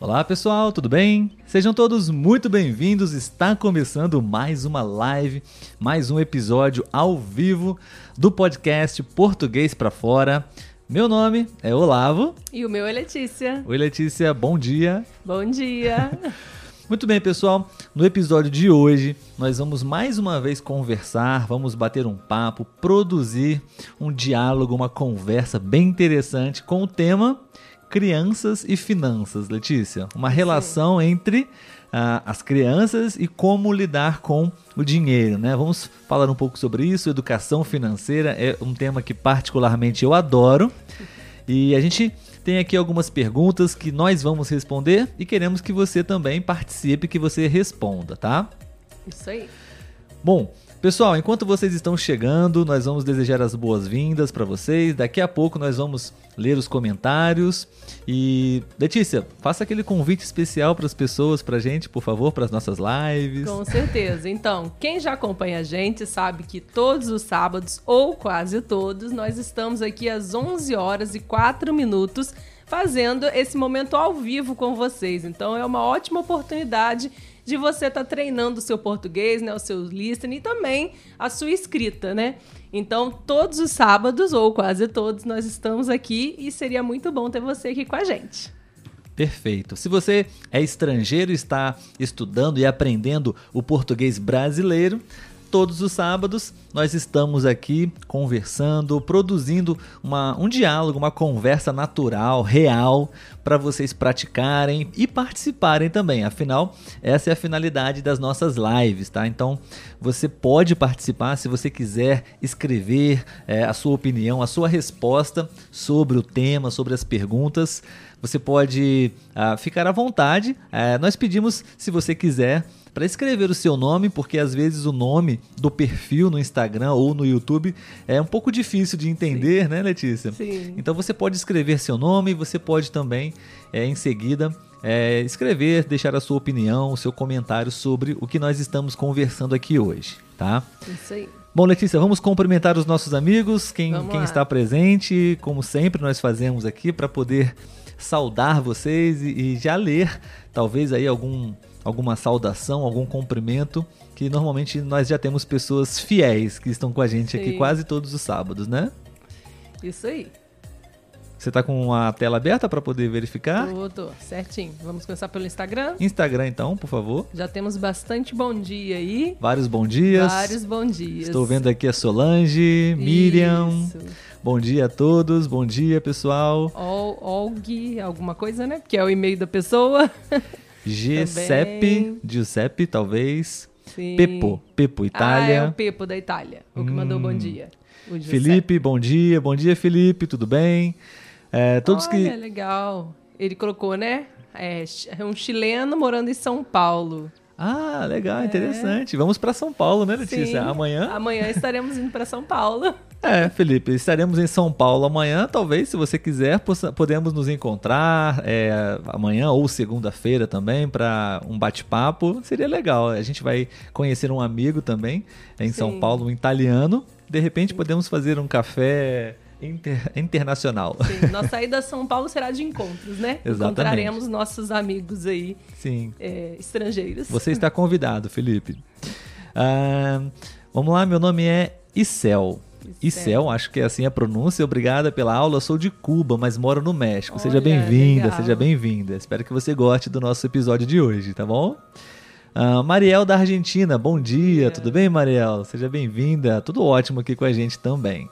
Olá pessoal, tudo bem? Sejam todos muito bem-vindos. Está começando mais uma live, mais um episódio ao vivo do podcast Português para Fora. Meu nome é Olavo. E o meu é Letícia. Oi Letícia, bom dia. Bom dia. Muito bem, pessoal. No episódio de hoje, nós vamos mais uma vez conversar, vamos bater um papo, produzir um diálogo, uma conversa bem interessante com o tema crianças e finanças, Letícia. Uma relação entre ah, as crianças e como lidar com o dinheiro, né? Vamos falar um pouco sobre isso. Educação financeira é um tema que particularmente eu adoro. E a gente tem aqui algumas perguntas que nós vamos responder e queremos que você também participe, que você responda, tá? Isso aí. Bom, Pessoal, enquanto vocês estão chegando, nós vamos desejar as boas-vindas para vocês. Daqui a pouco nós vamos ler os comentários. E Letícia, faça aquele convite especial para as pessoas, para a gente, por favor, para as nossas lives. Com certeza. Então, quem já acompanha a gente sabe que todos os sábados, ou quase todos, nós estamos aqui às 11 horas e 4 minutos fazendo esse momento ao vivo com vocês. Então, é uma ótima oportunidade de você estar tá treinando o seu português, né, o seu listening e também a sua escrita, né? Então, todos os sábados, ou quase todos, nós estamos aqui e seria muito bom ter você aqui com a gente. Perfeito. Se você é estrangeiro e está estudando e aprendendo o português brasileiro, todos os sábados nós estamos aqui conversando, produzindo uma, um diálogo, uma conversa natural, real, para vocês praticarem e participarem também. Afinal, essa é a finalidade das nossas lives, tá? Então, você pode participar se você quiser escrever é, a sua opinião, a sua resposta sobre o tema, sobre as perguntas. Você pode uh, ficar à vontade. Uh, nós pedimos, se você quiser, para escrever o seu nome, porque às vezes o nome do perfil no Instagram ou no YouTube é um pouco difícil de entender, Sim. né, Letícia? Sim. Então você pode escrever seu nome, você pode também, é, em seguida, é, escrever, deixar a sua opinião, o seu comentário sobre o que nós estamos conversando aqui hoje, tá? Isso aí. Bom, Letícia, vamos cumprimentar os nossos amigos, quem, quem está presente, como sempre nós fazemos aqui, para poder saudar vocês e, e já ler, talvez aí algum alguma saudação, algum cumprimento, que normalmente nós já temos pessoas fiéis que estão com a gente Sim. aqui quase todos os sábados, né? Isso aí. Você tá com a tela aberta para poder verificar? Tô, tô, certinho. Vamos começar pelo Instagram? Instagram então, por favor. Já temos bastante bom dia aí. Vários bom dias. Vários bom dias. Estou vendo aqui a Solange, Miriam. Isso. Bom dia a todos, bom dia pessoal. Olg, alguma coisa, né? Que é o e-mail da pessoa. Giuseppe, Giuseppe, talvez. Sim. Pepo, Pepo, Itália. Ah, é o Pepo da Itália, o que hum. mandou bom dia. Felipe, bom dia, bom dia Felipe, tudo bem? É, todos Olha, que... legal. Ele colocou, né? É, é um chileno morando em São Paulo. Ah, legal, é. interessante. Vamos para São Paulo, né, Letícia? Sim, amanhã? Amanhã estaremos indo para São Paulo. É, Felipe, estaremos em São Paulo amanhã. Talvez, se você quiser, podemos nos encontrar é, amanhã ou segunda-feira também para um bate-papo. Seria legal. A gente vai conhecer um amigo também em Sim. São Paulo, um italiano. De repente, podemos fazer um café Inter, internacional. Sim, nossa saída a São Paulo será de encontros, né? Exatamente. Encontraremos nossos amigos aí Sim. É, estrangeiros. Você está convidado, Felipe. Ah, vamos lá, meu nome é Isel. Isel, acho que é assim a pronúncia. Obrigada pela aula. Sou de Cuba, mas moro no México. Olha, seja bem-vinda, seja bem-vinda. Espero que você goste do nosso episódio de hoje, tá bom? Uh, Mariel da Argentina, bom dia, tudo bem, Mariel? Seja bem-vinda. Tudo ótimo aqui com a gente também.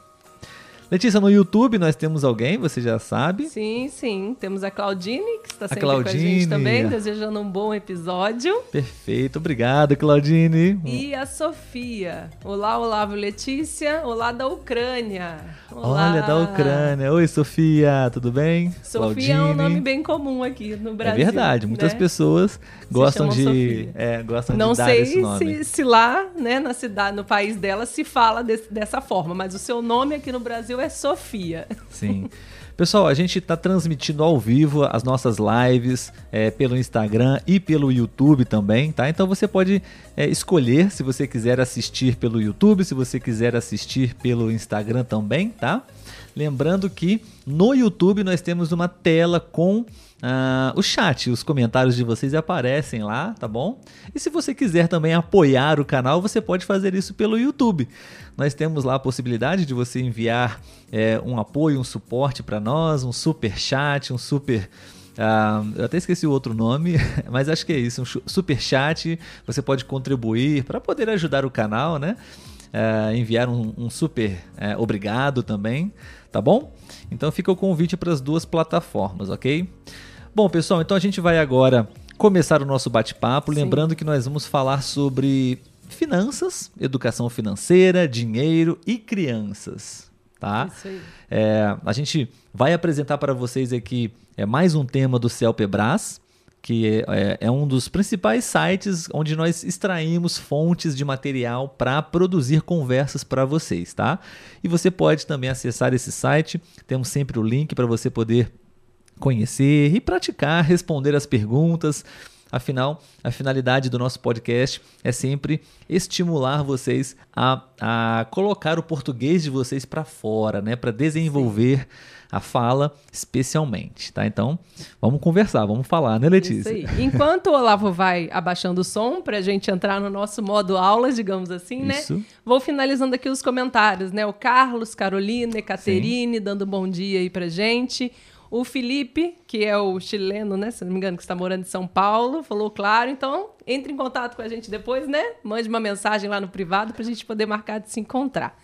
Letícia, no YouTube nós temos alguém, você já sabe? Sim, sim. Temos a Claudine, que está sempre a com a gente também, desejando um bom episódio. Perfeito, obrigado, Claudine. E a Sofia. Olá, Olavo Letícia. Olá da Ucrânia. Olá. Olha, da Ucrânia. Oi, Sofia, tudo bem? Sofia Claudine. é um nome bem comum aqui no Brasil. É verdade, muitas né? pessoas gostam de, é, gostam Não de dar esse nome. Não sei se lá, né, na cidade, no país dela, se fala desse, dessa forma, mas o seu nome aqui no Brasil é Sofia. Sim. Pessoal, a gente está transmitindo ao vivo as nossas lives é, pelo Instagram e pelo YouTube também, tá? Então você pode é, escolher se você quiser assistir pelo YouTube, se você quiser assistir pelo Instagram também, tá? Lembrando que no YouTube nós temos uma tela com Uh, o chat, os comentários de vocês aparecem lá, tá bom? E se você quiser também apoiar o canal, você pode fazer isso pelo YouTube. Nós temos lá a possibilidade de você enviar é, um apoio, um suporte para nós, um super chat, um super. Uh, eu até esqueci o outro nome, mas acho que é isso, um super chat. Você pode contribuir para poder ajudar o canal, né? Uh, enviar um, um super uh, obrigado também, tá bom? Então fica o convite para as duas plataformas, ok? Bom, pessoal, então a gente vai agora começar o nosso bate-papo. Lembrando que nós vamos falar sobre finanças, educação financeira, dinheiro e crianças. Tá? Isso aí. É, a gente vai apresentar para vocês aqui é, mais um tema do Celpebras, que é, é, um dos principais sites onde nós extraímos fontes de material para produzir conversas para vocês, tá? E você pode também acessar esse site, temos sempre o link para você poder conhecer e praticar, responder as perguntas. Afinal, a finalidade do nosso podcast é sempre estimular vocês a, a colocar o português de vocês para fora, né? Para desenvolver Sim. A fala especialmente, tá? Então, vamos conversar, vamos falar, né, Letícia? Isso aí. Enquanto o Olavo vai abaixando o som para a gente entrar no nosso modo aulas, digamos assim, né? Isso. né? Vou finalizando aqui os comentários, né? O Carlos, Carolina, Caterine dando bom dia aí para gente. O Felipe, que é o chileno, né? Se não me engano, que está morando em São Paulo, falou claro. Então, entre em contato com a gente depois, né? Mande uma mensagem lá no privado para a gente poder marcar de se encontrar.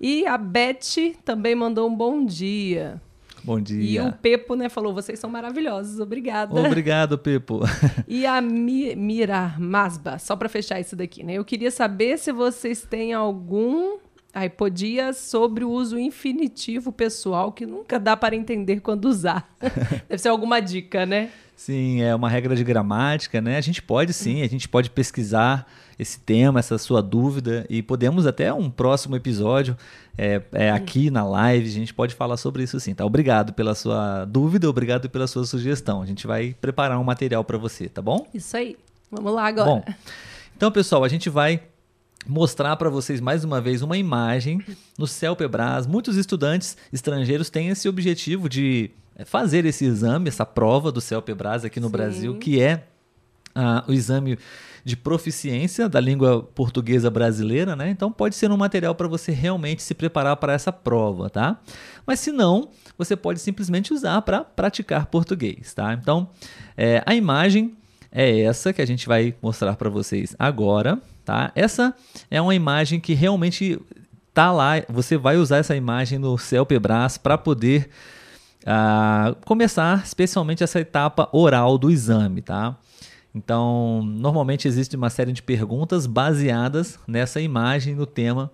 E a Beth também mandou um bom dia. Bom dia. E o Pepo, né, falou: vocês são maravilhosos, obrigada. Obrigado, Pepo. e a Mi Mira Masba, só para fechar isso daqui, né? Eu queria saber se vocês têm algum Aí podia sobre o uso infinitivo pessoal que nunca dá para entender quando usar. Deve ser alguma dica, né? Sim, é uma regra de gramática, né? A gente pode sim, a gente pode pesquisar esse tema, essa sua dúvida e podemos até um próximo episódio é, é aqui na live a gente pode falar sobre isso sim, tá? Obrigado pela sua dúvida, obrigado pela sua sugestão. A gente vai preparar um material para você, tá bom? Isso aí. Vamos lá agora. Bom, então pessoal, a gente vai mostrar para vocês mais uma vez uma imagem no CELPEBRAS. Muitos estudantes estrangeiros têm esse objetivo de é, fazer esse exame, essa prova do CELPEBRAS aqui no Sim. Brasil, que é uh, o exame de proficiência da língua portuguesa brasileira, né? Então pode ser um material para você realmente se preparar para essa prova, tá? Mas se não, você pode simplesmente usar para praticar português, tá? Então é, a imagem é essa que a gente vai mostrar para vocês agora. Tá? Essa é uma imagem que realmente tá lá. Você vai usar essa imagem no CELPEBRAS para poder uh, começar, especialmente essa etapa oral do exame, tá? Então, normalmente existe uma série de perguntas baseadas nessa imagem no tema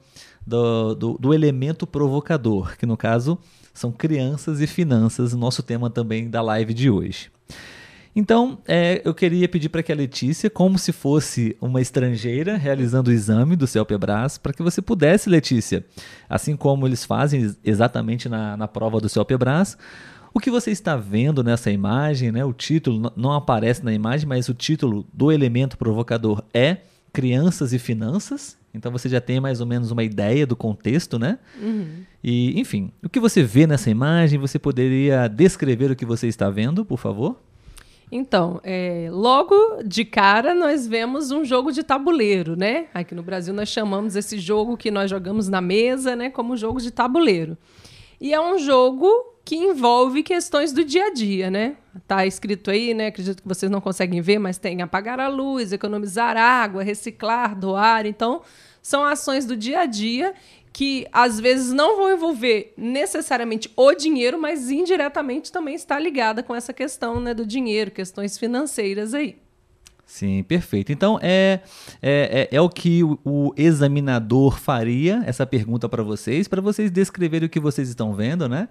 do, do, do, elemento provocador, que no caso são crianças e finanças, nosso tema também da live de hoje. Então, é, eu queria pedir para que a Letícia, como se fosse uma estrangeira realizando o exame do CELPEBRAS, para que você pudesse, Letícia, assim como eles fazem exatamente na, na prova do CELPEBRAS, o que você está vendo nessa imagem, né? O título não aparece na imagem, mas o título do elemento provocador é Crianças e Finanças. Então você já tem mais ou menos uma ideia do contexto, né? Uhum. E, enfim, o que você vê nessa imagem, você poderia descrever o que você está vendo, por favor? Então, é, logo de cara nós vemos um jogo de tabuleiro, né? Aqui no Brasil nós chamamos esse jogo que nós jogamos na mesa, né, como jogo de tabuleiro. E é um jogo que envolve questões do dia a dia, né? Tá escrito aí, né? Acredito que vocês não conseguem ver, mas tem apagar a luz, economizar água, reciclar, doar. Então, são ações do dia a dia que às vezes não vão envolver necessariamente o dinheiro, mas indiretamente também está ligada com essa questão né, do dinheiro, questões financeiras aí. Sim, perfeito. Então é, é, é, é o que o, o, examinador faria essa pergunta para vocês, para vocês descreverem o que vocês estão vendo, né?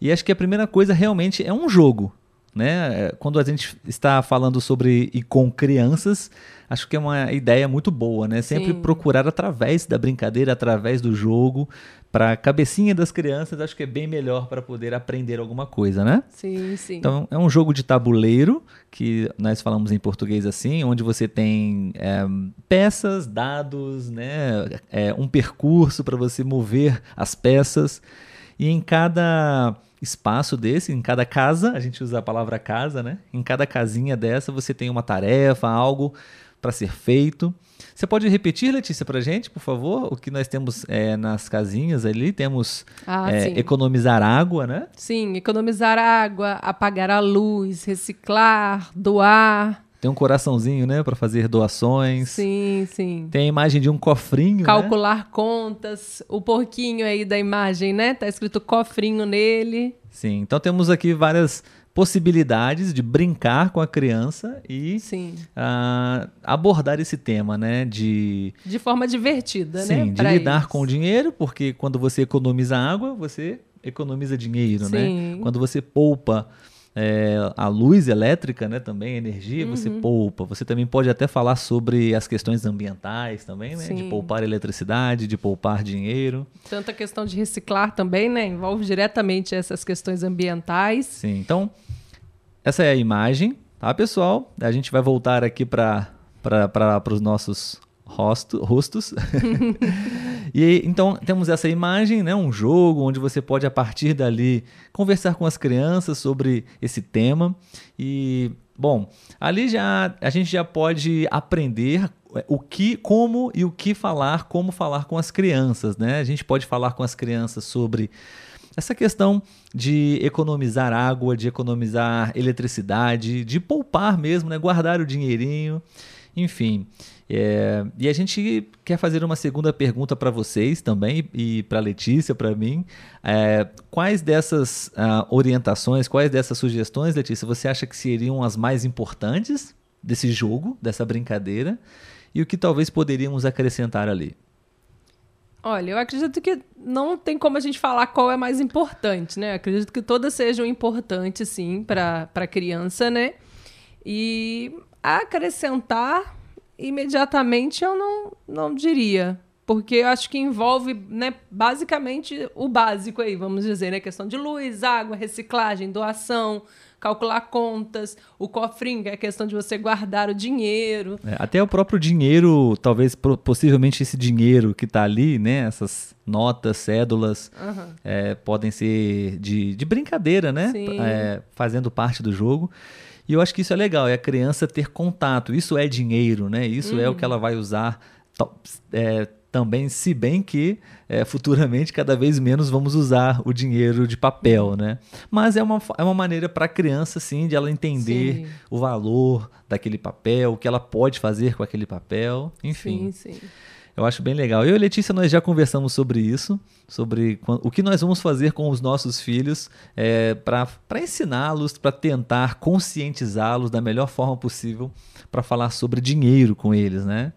E acho que a primeira coisa realmente é um jogo. Né? Quando a gente está falando sobre e com crianças, acho que é uma ideia muito boa, né? Sempre Sim. procurar através da brincadeira, através do jogo, para a cabecinha das crianças, acho que é bem melhor para poder aprender alguma coisa, né? Sim, sim. Então, é um jogo de tabuleiro, que nós falamos em português assim, onde você tem é, peças, dados, né? É, um percurso para você mover as peças. E em cada espaço desse, em cada casa, a gente usa a palavra casa, né? Em cada casinha dessa você tem uma tarefa, algo para ser feito. Você pode repetir, Letícia, para gente, por favor, o que nós temos é, nas casinhas ali? Temos ah, é, economizar água, né? Sim, economizar água, apagar a luz, reciclar, doar. Tem um coraçãozinho, né, para fazer doações. Sim, sim. Tem a imagem de um cofrinho, né? Calcular né? contas. O porquinho aí da imagem, né? Tá escrito cofrinho nele. Sim, então temos aqui várias possibilidades de brincar com a criança e uh, abordar esse tema, né? De, de forma divertida, Sim, né? de lidar eles. com o dinheiro, porque quando você economiza água, você economiza dinheiro, né? Sim. né? Quando você poupa é, a luz elétrica, né, também, energia, uhum. você poupa. Você também pode até falar sobre as questões ambientais também, né? Sim. De poupar eletricidade, de poupar dinheiro. Tanto a questão de reciclar também, né? Envolve diretamente essas questões ambientais. Sim, então, essa é a imagem, tá, pessoal? A gente vai voltar aqui para os nossos rosto, rostos. e então temos essa imagem, né, um jogo onde você pode a partir dali conversar com as crianças sobre esse tema e bom, ali já a gente já pode aprender é, o que, como e o que falar, como falar com as crianças, né? A gente pode falar com as crianças sobre essa questão de economizar água, de economizar eletricidade, de poupar mesmo, né? Guardar o dinheirinho, enfim. É, e a gente quer fazer uma segunda pergunta para vocês também e para Letícia, para mim. É, quais dessas uh, orientações, quais dessas sugestões, Letícia, você acha que seriam as mais importantes desse jogo, dessa brincadeira? E o que talvez poderíamos acrescentar ali? Olha, eu acredito que não tem como a gente falar qual é mais importante, né? Eu acredito que todas sejam importantes, sim, para a criança, né? E acrescentar imediatamente eu não, não diria. Porque eu acho que envolve, né, basicamente o básico aí, vamos dizer, né? Questão de luz, água, reciclagem, doação, calcular contas, o cofrinho, que é a questão de você guardar o dinheiro. É, até o próprio dinheiro, talvez, possivelmente esse dinheiro que está ali, né? Essas notas, cédulas, uhum. é, podem ser de, de brincadeira, né? É, fazendo parte do jogo. E eu acho que isso é legal, é a criança ter contato. Isso é dinheiro, né? Isso uhum. é o que ela vai usar é, também, se bem que é, futuramente cada vez menos vamos usar o dinheiro de papel, né? Mas é uma, é uma maneira para a criança, sim, de ela entender sim. o valor daquele papel, o que ela pode fazer com aquele papel, enfim. Sim, sim. Eu acho bem legal. Eu e Letícia, nós já conversamos sobre isso, sobre o que nós vamos fazer com os nossos filhos é, para ensiná-los, para tentar conscientizá-los da melhor forma possível para falar sobre dinheiro com eles, né?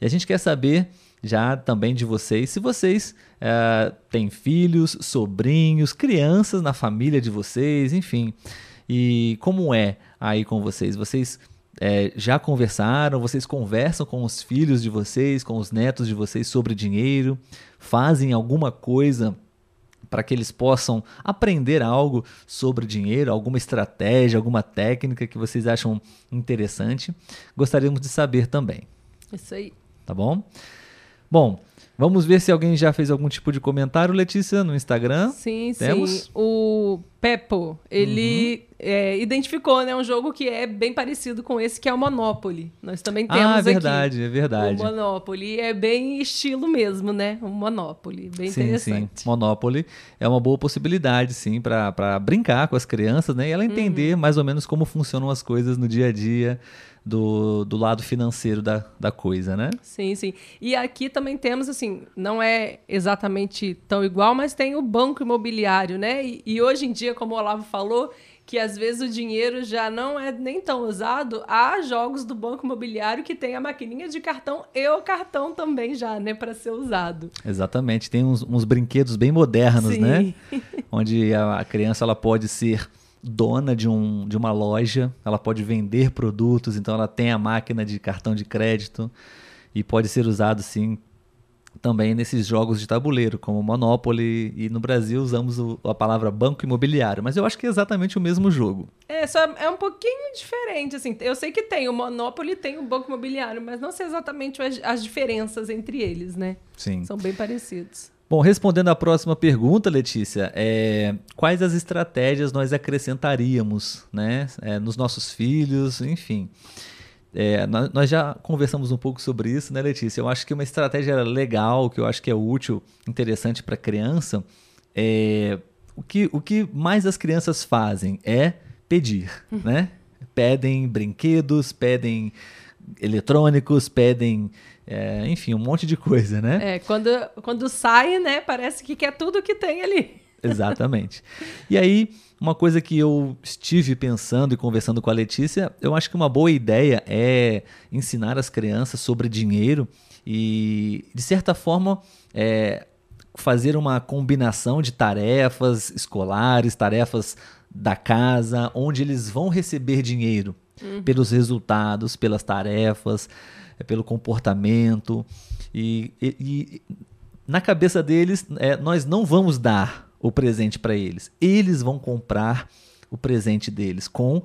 E a gente quer saber já também de vocês, se vocês é, têm filhos, sobrinhos, crianças na família de vocês, enfim. E como é aí com vocês? Vocês é, já conversaram? Vocês conversam com os filhos de vocês, com os netos de vocês sobre dinheiro? Fazem alguma coisa para que eles possam aprender algo sobre dinheiro, alguma estratégia, alguma técnica que vocês acham interessante? Gostaríamos de saber também. Isso aí. Tá bom? Bom, Vamos ver se alguém já fez algum tipo de comentário, Letícia, no Instagram. Sim, Temos? sim. O Peppo, ele uhum. é, identificou né, um jogo que é bem parecido com esse, que é o Monopoly. Nós também temos ah, é verdade, aqui. é verdade. O Monopoly é bem estilo mesmo, né? O Monopoly, bem sim, interessante. Sim, Monopoly é uma boa possibilidade, sim, para brincar com as crianças, né? E ela entender uhum. mais ou menos como funcionam as coisas no dia a dia do, do lado financeiro da, da coisa, né? Sim, sim. E aqui também temos, assim, não é exatamente tão igual, mas tem o banco imobiliário, né? E, e hoje em dia, como o Olavo falou, que às vezes o dinheiro já não é nem tão usado, há jogos do banco imobiliário que tem a maquininha de cartão e o cartão também já, né, para ser usado. Exatamente, tem uns, uns brinquedos bem modernos, Sim. né? Onde a, a criança ela pode ser dona de, um, de uma loja, ela pode vender produtos, então ela tem a máquina de cartão de crédito e pode ser usado sim também nesses jogos de tabuleiro, como Monopoly, e no Brasil usamos o, a palavra banco imobiliário, mas eu acho que é exatamente o mesmo jogo. É, só é um pouquinho diferente, assim, eu sei que tem o Monopoly tem o banco imobiliário, mas não sei exatamente as, as diferenças entre eles, né? Sim. São bem parecidos. Bom, respondendo à próxima pergunta, Letícia, é, quais as estratégias nós acrescentaríamos né, é, nos nossos filhos, enfim. É, nós já conversamos um pouco sobre isso, né, Letícia? Eu acho que uma estratégia legal, que eu acho que é útil, interessante para a criança, é o que, o que mais as crianças fazem é pedir, uhum. né? Pedem brinquedos, pedem eletrônicos, pedem é, enfim, um monte de coisa, né? É, quando, quando sai, né, parece que quer tudo que tem ali. Exatamente. E aí, uma coisa que eu estive pensando e conversando com a Letícia, eu acho que uma boa ideia é ensinar as crianças sobre dinheiro e, de certa forma, é, fazer uma combinação de tarefas escolares, tarefas da casa, onde eles vão receber dinheiro uhum. pelos resultados, pelas tarefas é pelo comportamento. E, e, e na cabeça deles, é, nós não vamos dar o presente para eles. Eles vão comprar o presente deles com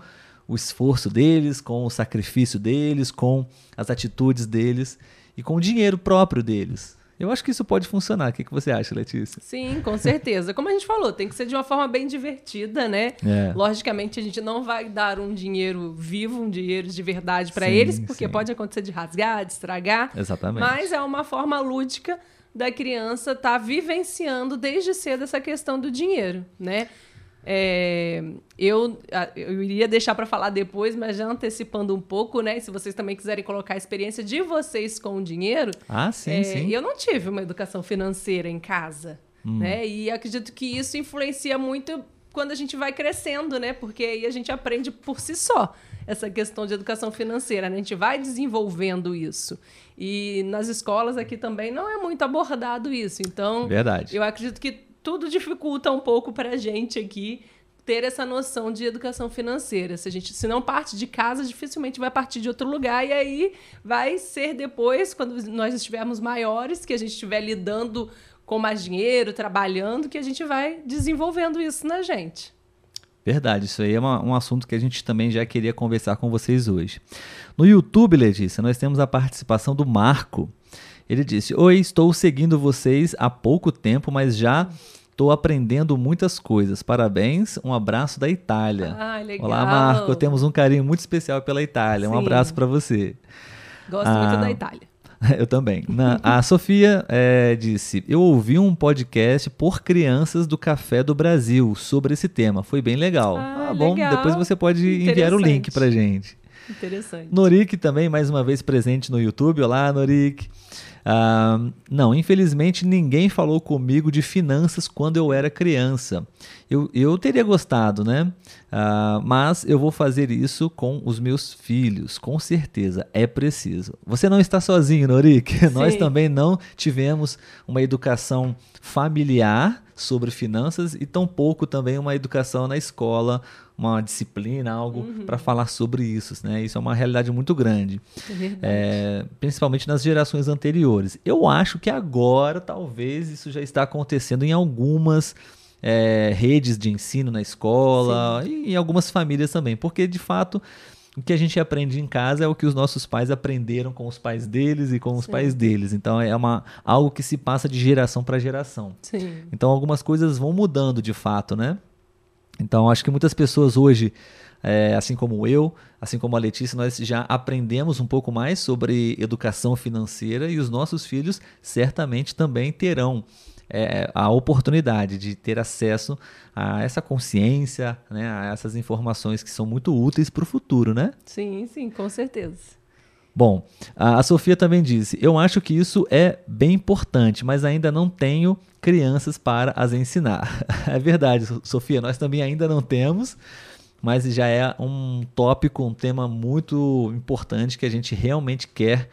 o esforço deles, com o sacrifício deles, com as atitudes deles e com o dinheiro próprio deles. Eu acho que isso pode funcionar. O que, que você acha, Letícia? Sim, com certeza. Como a gente falou, tem que ser de uma forma bem divertida, né? É. Logicamente, a gente não vai dar um dinheiro vivo, um dinheiro de verdade para eles, porque sim. pode acontecer de rasgar, de estragar. Exatamente. Mas é uma forma lúdica da criança estar tá vivenciando desde cedo essa questão do dinheiro, né? É, eu, eu iria deixar para falar depois, mas já antecipando um pouco, né? Se vocês também quiserem colocar a experiência de vocês com o dinheiro. Ah, sim, é, sim. Eu não tive uma educação financeira em casa, hum. né? E acredito que isso influencia muito quando a gente vai crescendo, né? Porque aí a gente aprende por si só essa questão de educação financeira, né? A gente vai desenvolvendo isso. E nas escolas aqui também não é muito abordado isso. Então, Verdade. eu acredito que tudo dificulta um pouco para a gente aqui ter essa noção de educação financeira. Se a gente se não parte de casa, dificilmente vai partir de outro lugar e aí vai ser depois, quando nós estivermos maiores, que a gente estiver lidando com mais dinheiro, trabalhando, que a gente vai desenvolvendo isso na gente. Verdade, isso aí é uma, um assunto que a gente também já queria conversar com vocês hoje. No YouTube, Letícia, nós temos a participação do Marco. Ele disse: Oi, estou seguindo vocês há pouco tempo, mas já estou aprendendo muitas coisas. Parabéns, um abraço da Itália. Ah, legal. Olá, Marco. Temos um carinho muito especial pela Itália. Sim. Um abraço para você. Gosto ah, muito da Itália. Eu também. Na, a Sofia é, disse: Eu ouvi um podcast por crianças do Café do Brasil sobre esse tema. Foi bem legal. Ah, ah bom, legal. depois você pode enviar o link pra gente. Interessante. Norik também, mais uma vez presente no YouTube. Olá, Norik. Uh, não, infelizmente ninguém falou comigo de finanças quando eu era criança. Eu, eu teria gostado, né? Uh, mas eu vou fazer isso com os meus filhos, com certeza, é preciso. Você não está sozinho, Norik. Sim. Nós também não tivemos uma educação familiar sobre finanças e tampouco também uma educação na escola uma disciplina, algo uhum. para falar sobre isso. Né? Isso é uma realidade muito grande, é é, principalmente nas gerações anteriores. Eu acho que agora talvez isso já está acontecendo em algumas é, redes de ensino na escola Sim. e em algumas famílias também, porque de fato o que a gente aprende em casa é o que os nossos pais aprenderam com os pais deles e com os Sim. pais deles. Então é uma, algo que se passa de geração para geração. Sim. Então algumas coisas vão mudando de fato, né? Então, acho que muitas pessoas hoje, é, assim como eu, assim como a Letícia, nós já aprendemos um pouco mais sobre educação financeira e os nossos filhos certamente também terão é, a oportunidade de ter acesso a essa consciência, né, a essas informações que são muito úteis para o futuro, né? Sim, sim, com certeza. Bom, a Sofia também disse: Eu acho que isso é bem importante, mas ainda não tenho crianças para as ensinar. é verdade, Sofia, nós também ainda não temos, mas já é um tópico, um tema muito importante que a gente realmente quer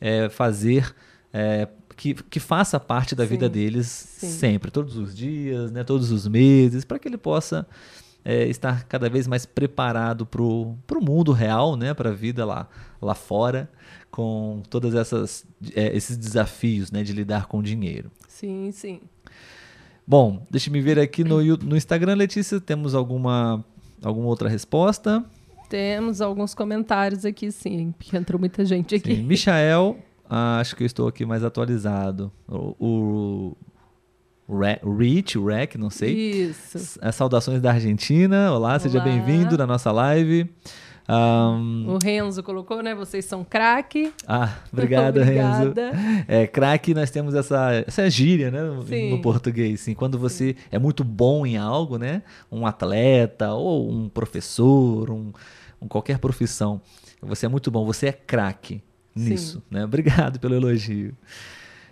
é, fazer. É, que, que faça parte da sim, vida deles sim. sempre, todos os dias, né, todos os meses, para que ele possa é, estar cada vez mais preparado para o mundo real, né, para a vida lá, lá fora, com todos é, esses desafios né, de lidar com dinheiro. Sim, sim. Bom, deixa me ver aqui no, no Instagram, Letícia, temos alguma, alguma outra resposta? Temos alguns comentários aqui, sim, porque entrou muita gente aqui. Sim. Michael, ah, acho que eu estou aqui mais atualizado. O, o Rich, o Rec, não sei. Isso. As saudações da Argentina. Olá, Olá. seja bem-vindo na nossa live. Um... O Renzo colocou, né? Vocês são craque. Ah, obrigado, Renzo. É, craque, nós temos essa, essa gíria, né? No, no português. Assim, quando você Sim. é muito bom em algo, né? Um atleta ou um professor, um, um qualquer profissão. Você é muito bom, você é craque nisso, Sim. né? Obrigado pelo elogio.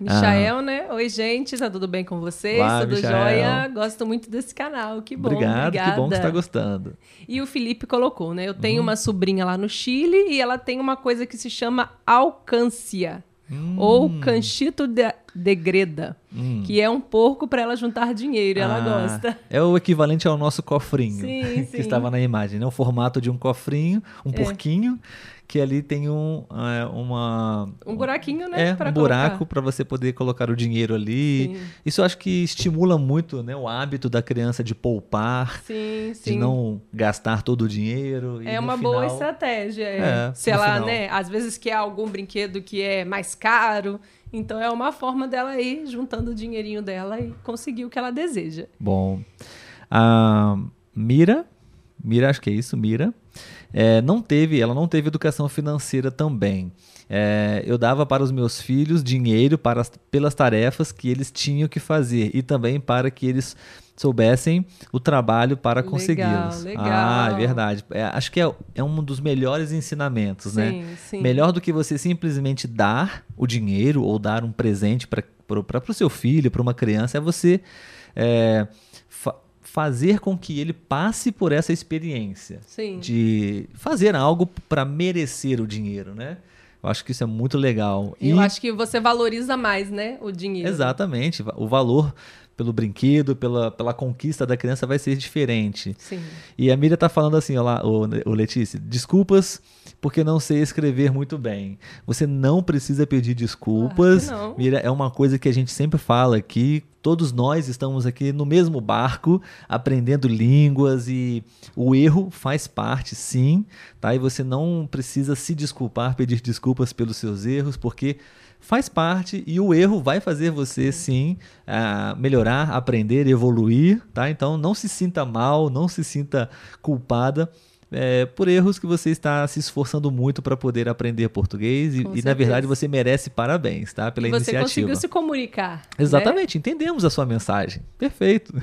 Michael, ah. né? Oi, gente, tá tudo bem com vocês? Olá, tudo Michael. jóia? Gosto muito desse canal, que bom. Obrigado, obrigada. que bom que você tá gostando. E o Felipe colocou, né? Eu tenho uhum. uma sobrinha lá no Chile e ela tem uma coisa que se chama alcância. Hum. Ou canchito de, de greda, hum. que é um porco para ela juntar dinheiro, ah, ela gosta. É o equivalente ao nosso cofrinho, sim, que estava na imagem, né? O formato de um cofrinho, um é. porquinho, que ali tem um, é, uma... Um buraquinho, né? É, um buraco para você poder colocar o dinheiro ali. Sim. Isso eu acho que estimula muito né, o hábito da criança de poupar, sim, sim. de não gastar todo o dinheiro. É uma final... boa estratégia. É. É, Se ela, final... né, às vezes quer algum brinquedo que é mais caro, então é uma forma dela ir juntando o dinheirinho dela e conseguir o que ela deseja. Bom. A Mira, Mira, acho que é isso, Mira é, não teve, ela não teve educação financeira também. É, eu dava para os meus filhos dinheiro para, pelas tarefas que eles tinham que fazer e também para que eles soubessem o trabalho para consegui-los. Ah, é verdade. É, acho que é, é um dos melhores ensinamentos, né? sim, né? Sim. Melhor do que você simplesmente dar o dinheiro ou dar um presente para o seu filho, para uma criança, é você é, fazer com que ele passe por essa experiência Sim. de fazer algo para merecer o dinheiro, né? Eu acho que isso é muito legal. Eu e... acho que você valoriza mais, né, o dinheiro. Exatamente. O valor pelo brinquedo, pela, pela conquista da criança vai ser diferente. Sim. E a Miriam tá falando assim, olá, o, o Letícia, desculpas porque não sei escrever muito bem. Você não precisa pedir desculpas. Ah, Mira, é uma coisa que a gente sempre fala aqui. Todos nós estamos aqui no mesmo barco, aprendendo línguas e o erro faz parte, sim, tá? E você não precisa se desculpar, pedir desculpas pelos seus erros, porque faz parte e o erro vai fazer você sim uh, melhorar, aprender, evoluir, tá? Então não se sinta mal, não se sinta culpada é, por erros que você está se esforçando muito para poder aprender português e, e, na verdade você merece parabéns, tá? Pela e você iniciativa. Você conseguiu se comunicar. Né? Exatamente, né? entendemos a sua mensagem. Perfeito.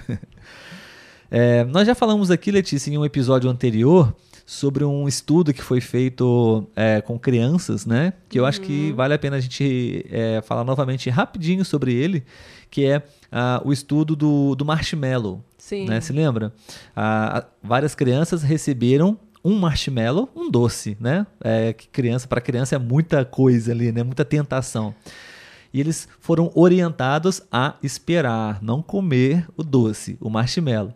É, nós já falamos aqui, Letícia, em um episódio anterior sobre um estudo que foi feito é, com crianças, né? Que eu uhum. acho que uhum. vale a pena a gente é, falar novamente rapidinho sobre ele, que é uh, o estudo do, do marshmallow. Sim. Né? Se lembra? Uh, várias crianças receberam um marshmallow, um doce, né? É, que criança para criança é muita coisa ali, né? Muita tentação. E eles foram orientados a esperar, não comer o doce, o marshmallow.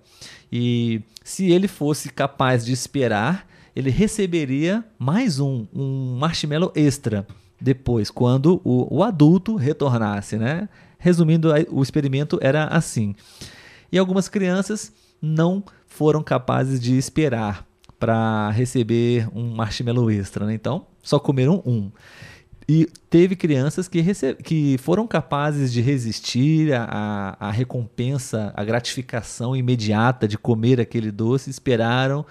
E se ele fosse capaz de esperar, ele receberia mais um, um marshmallow extra depois, quando o, o adulto retornasse, né? Resumindo, o experimento era assim. E algumas crianças não foram capazes de esperar para receber um marshmallow extra, né? Então, só comeram um. E teve crianças que, que foram capazes de resistir à, à recompensa, à gratificação imediata de comer aquele doce, esperaram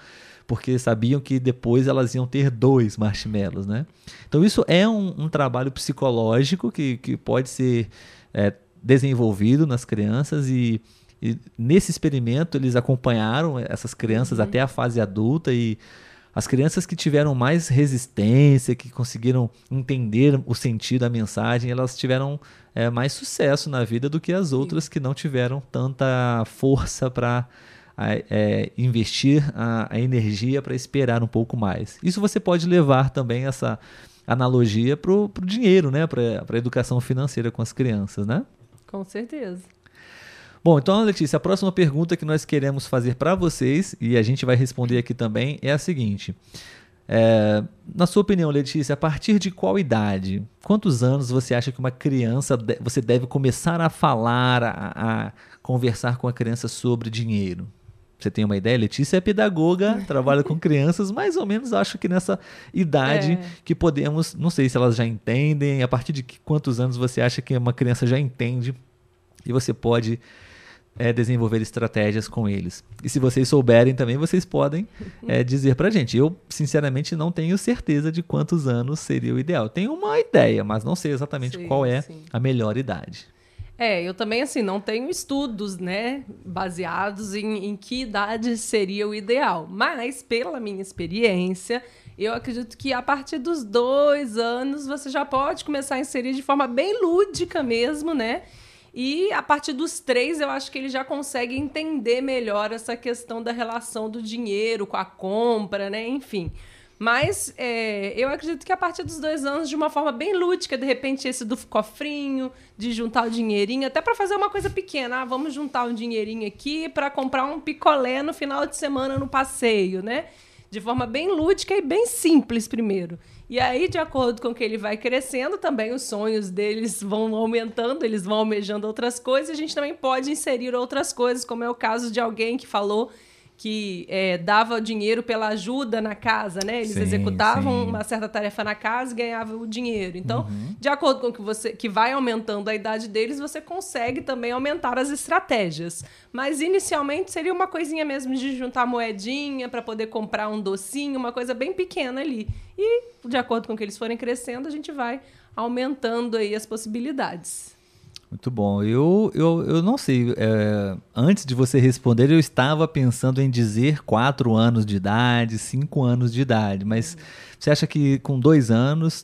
porque sabiam que depois elas iam ter dois marshmallows, né? Então isso é um, um trabalho psicológico que, que pode ser é, desenvolvido nas crianças e, e, nesse experimento eles acompanharam essas crianças uhum. até a fase adulta e as crianças que tiveram mais resistência, que conseguiram entender o sentido da mensagem, elas tiveram é, mais sucesso na vida do que as outras que não tiveram tanta força para é, investir a, a energia para esperar um pouco mais. Isso você pode levar também essa analogia para o dinheiro, né? para a educação financeira com as crianças. Né? Com certeza. Bom, então, Letícia, a próxima pergunta que nós queremos fazer para vocês, e a gente vai responder aqui também, é a seguinte. É, na sua opinião, Letícia, a partir de qual idade, quantos anos você acha que uma criança, você deve começar a falar, a, a conversar com a criança sobre dinheiro? Você tem uma ideia? Letícia é pedagoga, trabalha com crianças, mais ou menos acho que nessa idade é. que podemos, não sei se elas já entendem, a partir de quantos anos você acha que uma criança já entende e você pode é, desenvolver estratégias com eles. E se vocês souberem também, vocês podem é, dizer pra gente. Eu, sinceramente, não tenho certeza de quantos anos seria o ideal. Tenho uma ideia, mas não sei exatamente sim, qual é sim. a melhor idade. É, eu também, assim, não tenho estudos, né, baseados em, em que idade seria o ideal. Mas, pela minha experiência, eu acredito que a partir dos dois anos você já pode começar a inserir de forma bem lúdica mesmo, né? E a partir dos três, eu acho que ele já consegue entender melhor essa questão da relação do dinheiro com a compra, né? Enfim. Mas é, eu acredito que a partir dos dois anos, de uma forma bem lúdica, de repente esse do cofrinho, de juntar o dinheirinho, até para fazer uma coisa pequena. Ah, vamos juntar um dinheirinho aqui para comprar um picolé no final de semana no passeio, né? De forma bem lúdica e bem simples primeiro. E aí, de acordo com que ele vai crescendo, também os sonhos deles vão aumentando, eles vão almejando outras coisas. A gente também pode inserir outras coisas, como é o caso de alguém que falou que é, dava dinheiro pela ajuda na casa, né? Eles sim, executavam sim. uma certa tarefa na casa e ganhavam o dinheiro. Então, uhum. de acordo com que você que vai aumentando a idade deles, você consegue também aumentar as estratégias. Mas inicialmente seria uma coisinha mesmo de juntar moedinha para poder comprar um docinho, uma coisa bem pequena ali. E de acordo com que eles forem crescendo, a gente vai aumentando aí as possibilidades. Muito bom. Eu, eu, eu não sei. É, antes de você responder, eu estava pensando em dizer quatro anos de idade, cinco anos de idade. Mas você acha que com dois anos,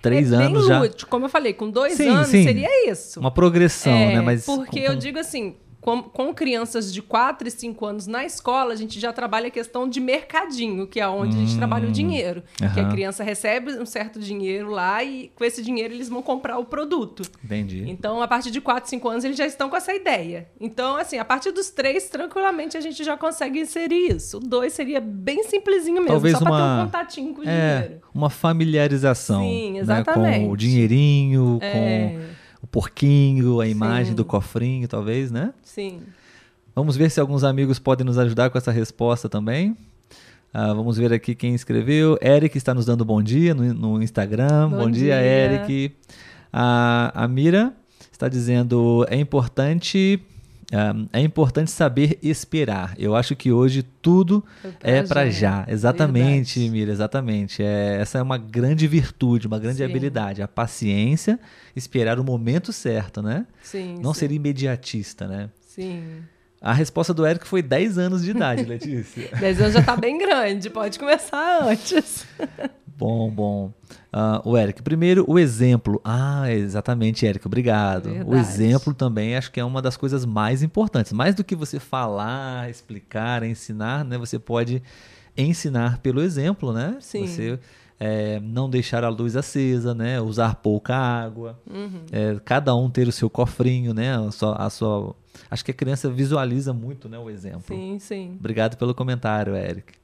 três é anos já. Lúdico. Como eu falei, com dois sim, anos sim. seria isso. Uma progressão, é, né? Mas porque com... eu digo assim, com, com, crianças de 4 e 5 anos na escola, a gente já trabalha a questão de mercadinho, que é onde hum, a gente trabalha o hum, dinheiro. Que a criança recebe um certo dinheiro lá e com esse dinheiro eles vão comprar o produto. Entendi. Então, a partir de 4, 5 anos, eles já estão com essa ideia. Então, assim, a partir dos 3, tranquilamente, a gente já consegue inserir isso. O 2 seria bem simplesinho mesmo, Talvez só uma... para ter um contatinho com o é, dinheiro. Uma familiarização. Sim, exatamente. Né? Com o dinheirinho, é... com porquinho, a imagem Sim. do cofrinho, talvez, né? Sim. Vamos ver se alguns amigos podem nos ajudar com essa resposta também. Uh, vamos ver aqui quem escreveu. Eric está nos dando bom dia no, no Instagram. Bom, bom dia, dia, Eric. A, a Mira está dizendo: é importante um, é importante saber esperar. Eu acho que hoje tudo é para já. Exatamente, Verdade. Mira, exatamente. É, essa é uma grande virtude, uma grande sim. habilidade. A paciência, esperar o momento certo, né? Sim. Não sim. ser imediatista, né? Sim. A resposta do Eric foi 10 anos de idade, Letícia. 10 anos já está bem grande, pode começar antes. Bom, bom. Uh, o Eric, primeiro o exemplo. Ah, exatamente, Eric, obrigado. Verdade. O exemplo também acho que é uma das coisas mais importantes. Mais do que você falar, explicar, ensinar, né? Você pode ensinar pelo exemplo, né? Sim. Você é, não deixar a luz acesa, né? Usar pouca água. Uhum. É, cada um ter o seu cofrinho, né? A sua, a sua... Acho que a criança visualiza muito, né? O exemplo. Sim, sim. Obrigado pelo comentário, Eric.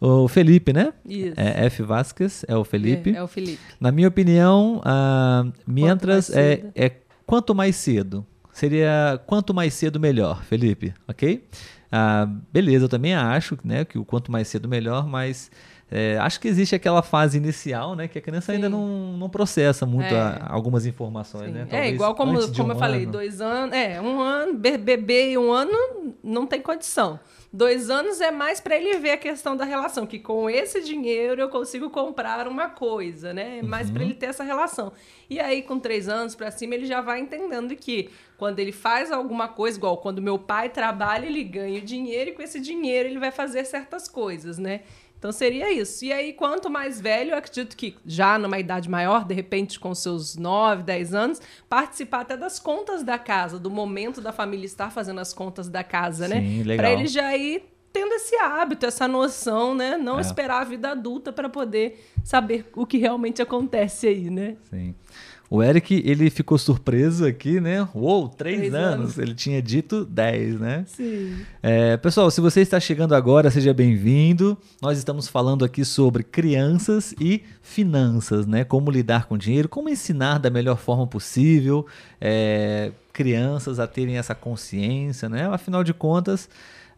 O Felipe, né? Isso. É F. Vasquez, é o Felipe. É, é o Felipe. Na minha opinião, uh, mientras é, é quanto mais cedo. Seria quanto mais cedo melhor, Felipe, ok? Uh, beleza, eu também acho né, que o quanto mais cedo melhor, mas é, acho que existe aquela fase inicial, né? Que a criança Sim. ainda não, não processa muito é. a, algumas informações, né? é igual como, como eu falei, dois anos, é, um ano, bebê e um ano não tem condição. Dois anos é mais para ele ver a questão da relação, que com esse dinheiro eu consigo comprar uma coisa, né? É mais uhum. para ele ter essa relação. E aí, com três anos para cima, ele já vai entendendo que quando ele faz alguma coisa, igual quando meu pai trabalha, ele ganha dinheiro e com esse dinheiro ele vai fazer certas coisas, né? Então seria isso. E aí, quanto mais velho, eu acredito que já numa idade maior, de repente com seus 9, 10 anos, participar até das contas da casa, do momento da família estar fazendo as contas da casa, né? Sim, né? Para ele já ir tendo esse hábito, essa noção, né? Não é. esperar a vida adulta para poder saber o que realmente acontece aí, né? Sim. O Eric, ele ficou surpreso aqui, né? Uou, três, anos. anos. Ele tinha dito dez, né? Sim. É, pessoal, se você está chegando agora, seja bem-vindo. Nós estamos falando aqui sobre crianças e finanças, né? Como lidar com dinheiro, como ensinar da melhor forma possível é, crianças a terem essa consciência, né? Afinal de contas,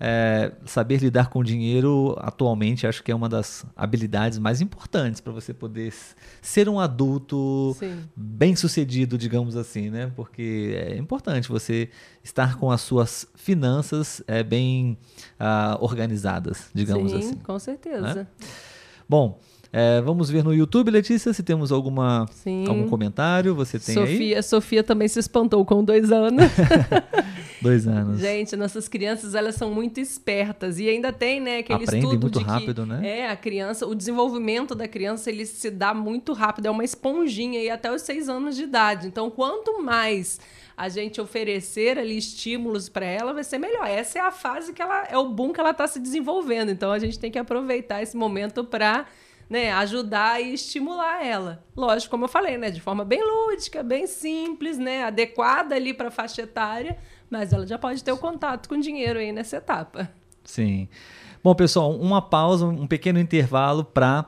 é, saber lidar com dinheiro atualmente acho que é uma das habilidades mais importantes para você poder ser um adulto Sim. bem sucedido, digamos assim, né? Porque é importante você estar com as suas finanças é, bem ah, organizadas, digamos Sim, assim. com certeza. Bom, é, vamos ver no YouTube, Letícia, se temos alguma, Sim. algum comentário. Você tem aí? Sofia, Sofia também se espantou com dois anos. Dois anos. Gente, nossas crianças, elas são muito espertas. E ainda tem, né, aquele Aprendem estudo muito de que rápido, né? É, a criança, o desenvolvimento da criança, ele se dá muito rápido. É uma esponjinha aí até os seis anos de idade. Então, quanto mais a gente oferecer ali estímulos para ela, vai ser melhor. Essa é a fase que ela... É o boom que ela está se desenvolvendo. Então, a gente tem que aproveitar esse momento para... Né, ajudar e estimular ela. Lógico, como eu falei, né, de forma bem lúdica, bem simples, né, adequada ali para a faixa etária, mas ela já pode ter o contato com dinheiro aí nessa etapa. Sim. Bom, pessoal, uma pausa, um pequeno intervalo para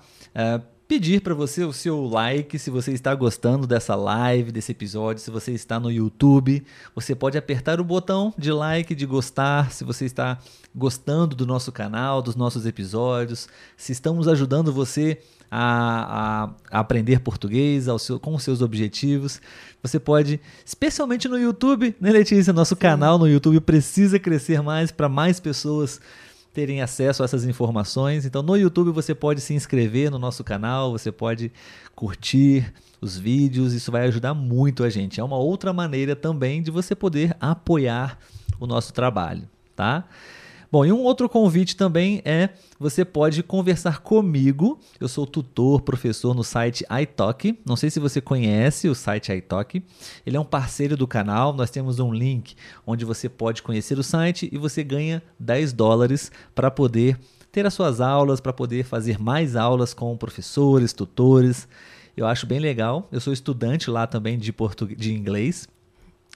pedir para você o seu like se você está gostando dessa live, desse episódio, se você está no YouTube, você pode apertar o botão de like, de gostar, se você está gostando do nosso canal, dos nossos episódios, se estamos ajudando você a, a- aprender português seu- com os seus objetivos. Você pode, especialmente no YouTube, né, Letícia? Nosso canal no YouTube precisa crescer mais para mais pessoas terem acesso a essas informações. Então, no YouTube você pode se inscrever no nosso canal, você pode curtir os vídeos, isso vai ajudar muito a gente. É uma outra maneira também de você poder apoiar o nosso trabalho, tá? Bom, e um outro convite também é você pode conversar comigo. Eu sou tutor, professor no site iTalk. Não sei se você conhece o site iTalk. Ele é um parceiro do canal. Nós temos um link onde você pode conhecer o site e você ganha 10 dólares para poder ter as suas aulas, para poder fazer mais aulas com professores, tutores. Eu acho bem legal. Eu sou estudante lá também de, português, de inglês.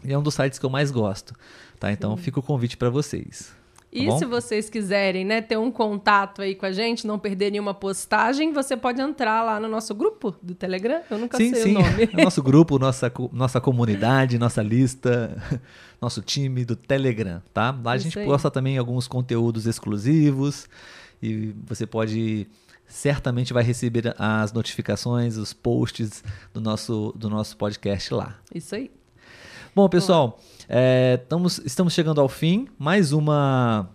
E é um dos sites que eu mais gosto. Tá? Então fica o convite para vocês. E bom? se vocês quiserem, né, ter um contato aí com a gente, não perder nenhuma postagem, você pode entrar lá no nosso grupo do Telegram. Eu nunca Sim, sei sim. o nome. nosso grupo, nossa, nossa comunidade, nossa lista, nosso time do Telegram, tá? Lá a Isso gente aí. posta também alguns conteúdos exclusivos e você pode certamente vai receber as notificações, os posts do nosso, do nosso podcast lá. Isso aí. Bom, pessoal, é, estamos, estamos chegando ao fim. Mais uma,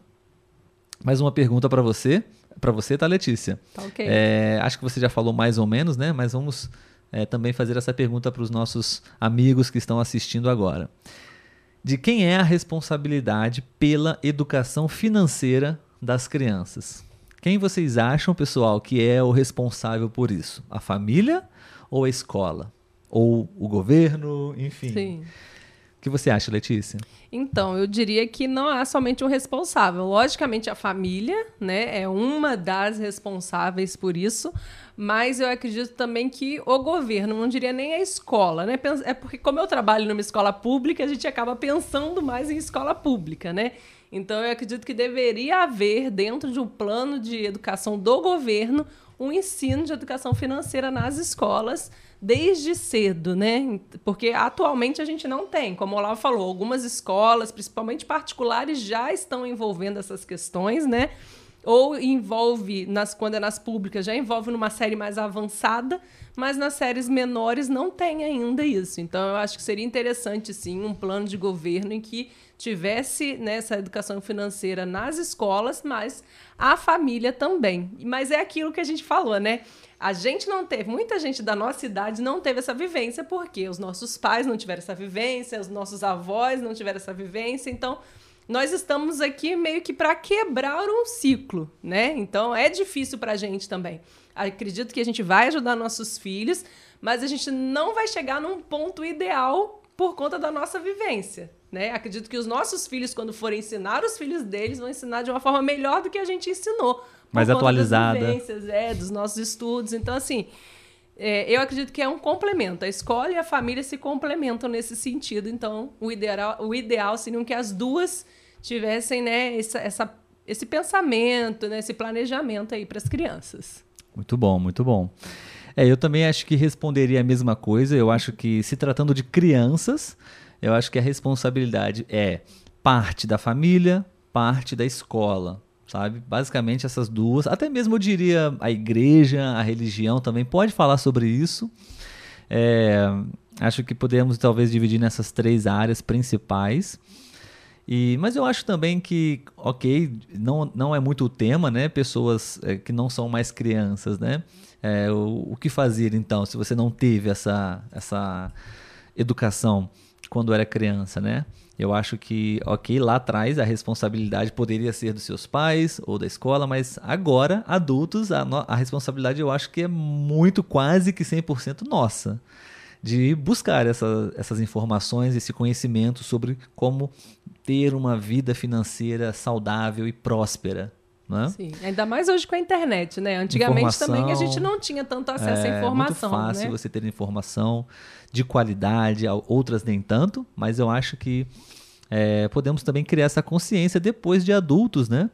mais uma pergunta para você. Para você, tá, Letícia? Tá ok. É, acho que você já falou mais ou menos, né? Mas vamos é, também fazer essa pergunta para os nossos amigos que estão assistindo agora. De quem é a responsabilidade pela educação financeira das crianças? Quem vocês acham, pessoal, que é o responsável por isso? A família ou a escola? Ou o governo? Enfim. Sim. Que você acha, Letícia? Então, eu diria que não há somente um responsável. Logicamente, a família, né, é uma das responsáveis por isso, mas eu acredito também que o governo, não diria nem a escola, né? É porque, como eu trabalho numa escola pública, a gente acaba pensando mais em escola pública, né? Então, eu acredito que deveria haver, dentro de um plano de educação do governo, um ensino de educação financeira nas escolas desde cedo, né? Porque atualmente a gente não tem, como o Olavo falou, algumas escolas, principalmente particulares, já estão envolvendo essas questões, né? Ou envolve, nas, quando é nas públicas, já envolve numa série mais avançada, mas nas séries menores não tem ainda isso. Então, eu acho que seria interessante, sim, um plano de governo em que tivesse né, essa educação financeira nas escolas, mas a família também. Mas é aquilo que a gente falou, né? A gente não teve, muita gente da nossa idade não teve essa vivência, porque os nossos pais não tiveram essa vivência, os nossos avós não tiveram essa vivência, então nós estamos aqui meio que para quebrar um ciclo, né? Então é difícil para a gente também. Acredito que a gente vai ajudar nossos filhos, mas a gente não vai chegar num ponto ideal por conta da nossa vivência, né? Acredito que os nossos filhos, quando forem ensinar os filhos deles, vão ensinar de uma forma melhor do que a gente ensinou. Mais das atualizada. vivências, é, dos nossos estudos. Então, assim, é, eu acredito que é um complemento. A escola e a família se complementam nesse sentido. Então, o ideal, o ideal seria que as duas tivessem né, essa, essa esse pensamento, né, esse planejamento aí para as crianças. Muito bom, muito bom. É, eu também acho que responderia a mesma coisa. Eu acho que se tratando de crianças, eu acho que a responsabilidade é parte da família, parte da escola, sabe? Basicamente essas duas. Até mesmo eu diria a igreja, a religião também pode falar sobre isso. É, acho que podemos talvez dividir nessas três áreas principais. E, mas eu acho também que, ok, não, não é muito o tema, né? Pessoas é, que não são mais crianças, né? É, o, o que fazer então se você não teve essa, essa educação quando era criança, né? Eu acho que, ok, lá atrás a responsabilidade poderia ser dos seus pais ou da escola, mas agora, adultos, a, a responsabilidade eu acho que é muito, quase que 100% nossa de buscar essa, essas informações, esse conhecimento sobre como ter uma vida financeira saudável e próspera. Né? Sim, ainda mais hoje com a internet, né? Antigamente também a gente não tinha tanto acesso é, à informação. É muito fácil né? você ter informação de qualidade, outras nem tanto, mas eu acho que é, podemos também criar essa consciência depois de adultos, né?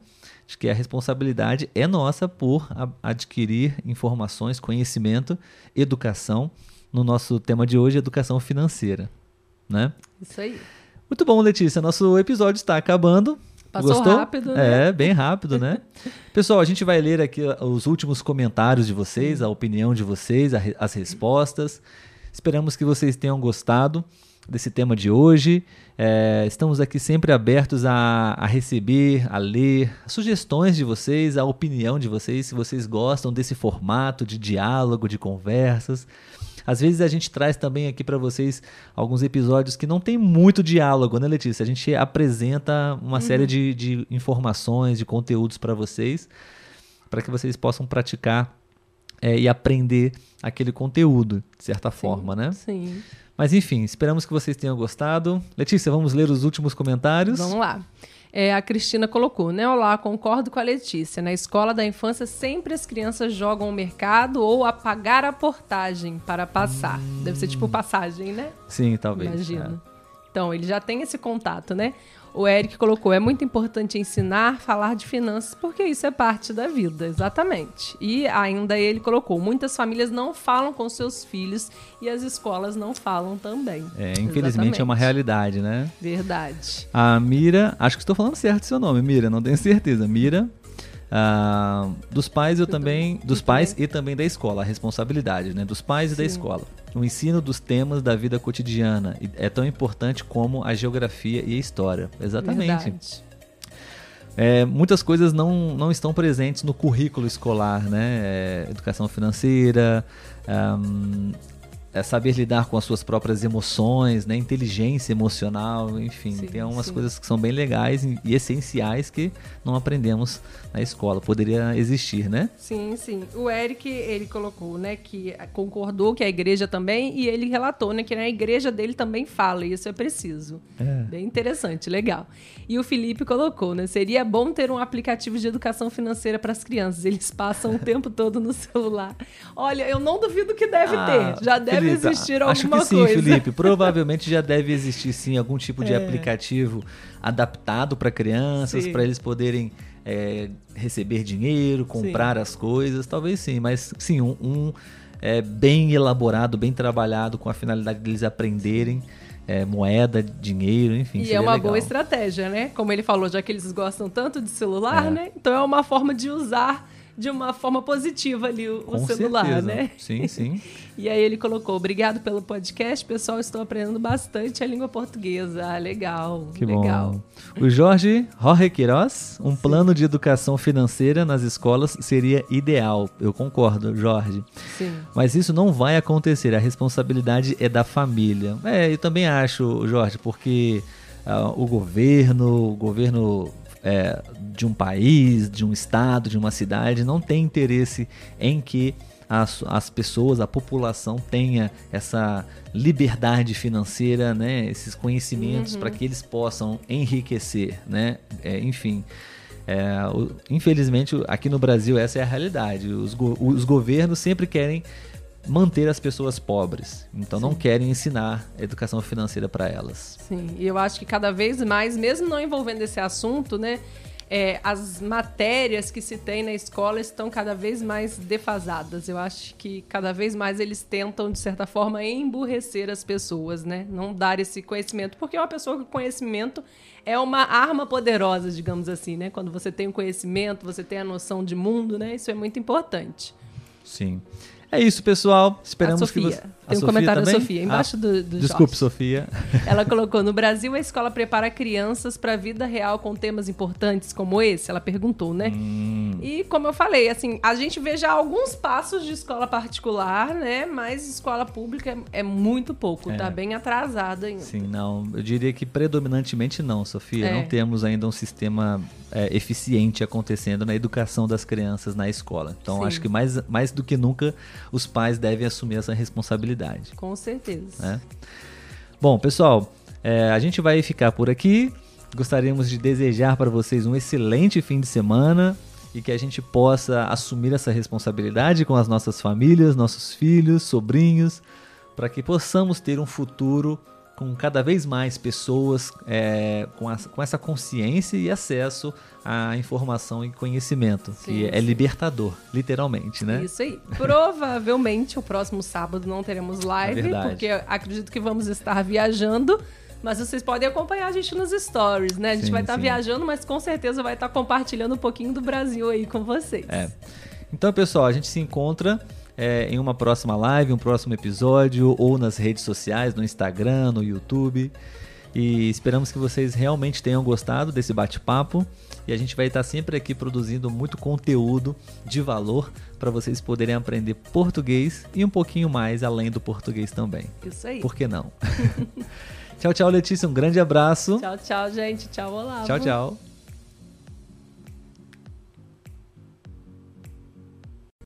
De que a responsabilidade é nossa por adquirir informações, conhecimento, educação no nosso tema de hoje, educação financeira. Né? Isso aí. Muito bom, Letícia. Nosso episódio está acabando. Passou Gostou? rápido, né? É, bem rápido, né? Pessoal, a gente vai ler aqui os últimos comentários de vocês, a opinião de vocês, as respostas. Esperamos que vocês tenham gostado desse tema de hoje. É, estamos aqui sempre abertos a, a, receber, a ler sugestões de vocês, a opinião de vocês, se vocês gostam desse formato de diálogo, de conversas. Às vezes a gente traz também aqui para vocês alguns episódios que não tem muito diálogo, né, Letícia? A gente apresenta uma uhum. série de, de informações, de conteúdos para vocês, para que vocês possam praticar é, e aprender aquele conteúdo, de certa sim, forma, né? Sim. Mas enfim, esperamos que vocês tenham gostado. Letícia, vamos ler os últimos comentários? Vamos lá. É, a Cristina colocou, né? Olá, concordo com a Letícia. Na escola da infância, sempre as crianças jogam o mercado ou a pagar a portagem para passar. Deve ser tipo passagem, né? Sim, talvez. Imagino. É. Então, ele já tem esse contato, né? O Eric colocou: é muito importante ensinar, falar de finanças, porque isso é parte da vida, exatamente. E ainda ele colocou: muitas famílias não falam com seus filhos e as escolas não falam também. É, infelizmente exatamente. é uma realidade, né? Verdade. A Mira, acho que estou falando certo seu nome, Mira, não tenho certeza. Mira Uh, dos pais eu, eu também, também, dos pais também. e também da escola, a responsabilidade, né? Dos pais Sim. e da escola. O ensino dos temas da vida cotidiana é tão importante como a geografia e a história. Exatamente. É, muitas coisas não, não estão presentes no currículo escolar, né? É, educação financeira, um, é saber lidar com as suas próprias emoções, né? inteligência emocional, enfim, sim, tem algumas sim. coisas que são bem legais e essenciais que não aprendemos na escola. Poderia existir, né? Sim, sim. O Eric, ele colocou, né, que concordou que a igreja também e ele relatou, né, que na igreja dele também fala, e isso é preciso. É. Bem interessante, legal. E o Felipe colocou, né, seria bom ter um aplicativo de educação financeira para as crianças. Eles passam o tempo todo no celular. Olha, eu não duvido que deve ah, ter. Já deve deve Felipe, existir alguma acho que sim, coisa. Felipe. Provavelmente já deve existir sim algum tipo de é. aplicativo adaptado para crianças, para eles poderem é, receber dinheiro, comprar sim. as coisas. Talvez sim, mas sim, um, um é, bem elaborado, bem trabalhado com a finalidade deles aprenderem. É, moeda, dinheiro, enfim. E é uma legal. boa estratégia, né? Como ele falou, já que eles gostam tanto de celular, é. né? Então é uma forma de usar de uma forma positiva ali o, celular, certeza. né? Sim, sim. e aí ele colocou: obrigado pelo podcast, pessoal. Estou aprendendo bastante a língua portuguesa. Ah, legal. Que legal. Bom. O Jorge Jorge Queiroz, um sim. plano de educação financeira nas escolas seria ideal. Eu concordo, Jorge. Sim. Mas isso não vai acontecer. A responsabilidade é da família. É, eu também acho, Jorge, porque. Uh, o governo, o governo é, de um país, de um estado, de uma cidade, não tem interesse em que as, as pessoas, a população tenha essa liberdade financeira, né, esses conhecimentos uhum. para que eles possam enriquecer, né, é, enfim. É, o, infelizmente, aqui no Brasil, essa é a realidade. Os, go os governos sempre querem manter as pessoas pobres. Então Sim. não querem ensinar educação financeira para elas. Sim, e eu acho que cada vez mais, mesmo não envolvendo esse assunto, né? É, as matérias que se tem na escola estão cada vez mais defasadas. Eu acho que cada vez mais eles tentam, de certa forma, emburrecer as pessoas, né? Não dar esse conhecimento. Porque uma pessoa com conhecimento é uma arma poderosa, digamos assim, né? Quando você tem o conhecimento, você tem a noção de mundo, né? Isso é muito importante. Sim. É isso, pessoal. Esperamos a Sofia. que você... Tem um Sofia comentário também? da Sofia, embaixo ah, do, do Desculpe, Jorge. Sofia. Ela colocou: no Brasil, a escola prepara crianças para a vida real com temas importantes como esse? Ela perguntou, né? Hum. E como eu falei, assim, a gente vê já alguns passos de escola particular, né? Mas escola pública é, é muito pouco, tá é. tá bem atrasada ainda. Sim, não. Eu diria que predominantemente não, Sofia. É. Não temos ainda um sistema é, eficiente acontecendo na educação das crianças na escola. Então, Sim. acho que mais, mais do que nunca, os pais devem assumir essa responsabilidade. Com certeza. Né? Bom, pessoal, é, a gente vai ficar por aqui. Gostaríamos de desejar para vocês um excelente fim de semana e que a gente possa assumir essa responsabilidade com as nossas famílias, nossos filhos, sobrinhos, para que possamos ter um futuro com cada vez mais pessoas é, com, a, com, essa consciência e acesso à informação e conhecimento, sim, que é libertador, literalmente, né? Isso aí. Provavelmente o próximo sábado não teremos live, é porque acredito que vamos estar viajando. Mas vocês podem acompanhar a gente nos stories, né? A gente sim, vai estar viajando, mas com certeza vai estar compartilhando um pouquinho do Brasil aí com vocês. É. Então, pessoal, a gente se encontra é, em uma próxima live, um próximo episódio, ou nas redes sociais, no Instagram, no YouTube. E esperamos que vocês realmente tenham gostado desse bate-papo. E a gente vai estar sempre aqui produzindo muito conteúdo de valor para vocês poderem aprender português e um pouquinho mais além do português também. Isso aí. Por que não? tchau, tchau, Letícia. Um grande abraço. Tchau, tchau, gente. Tchau, olá. Tchau, tchau.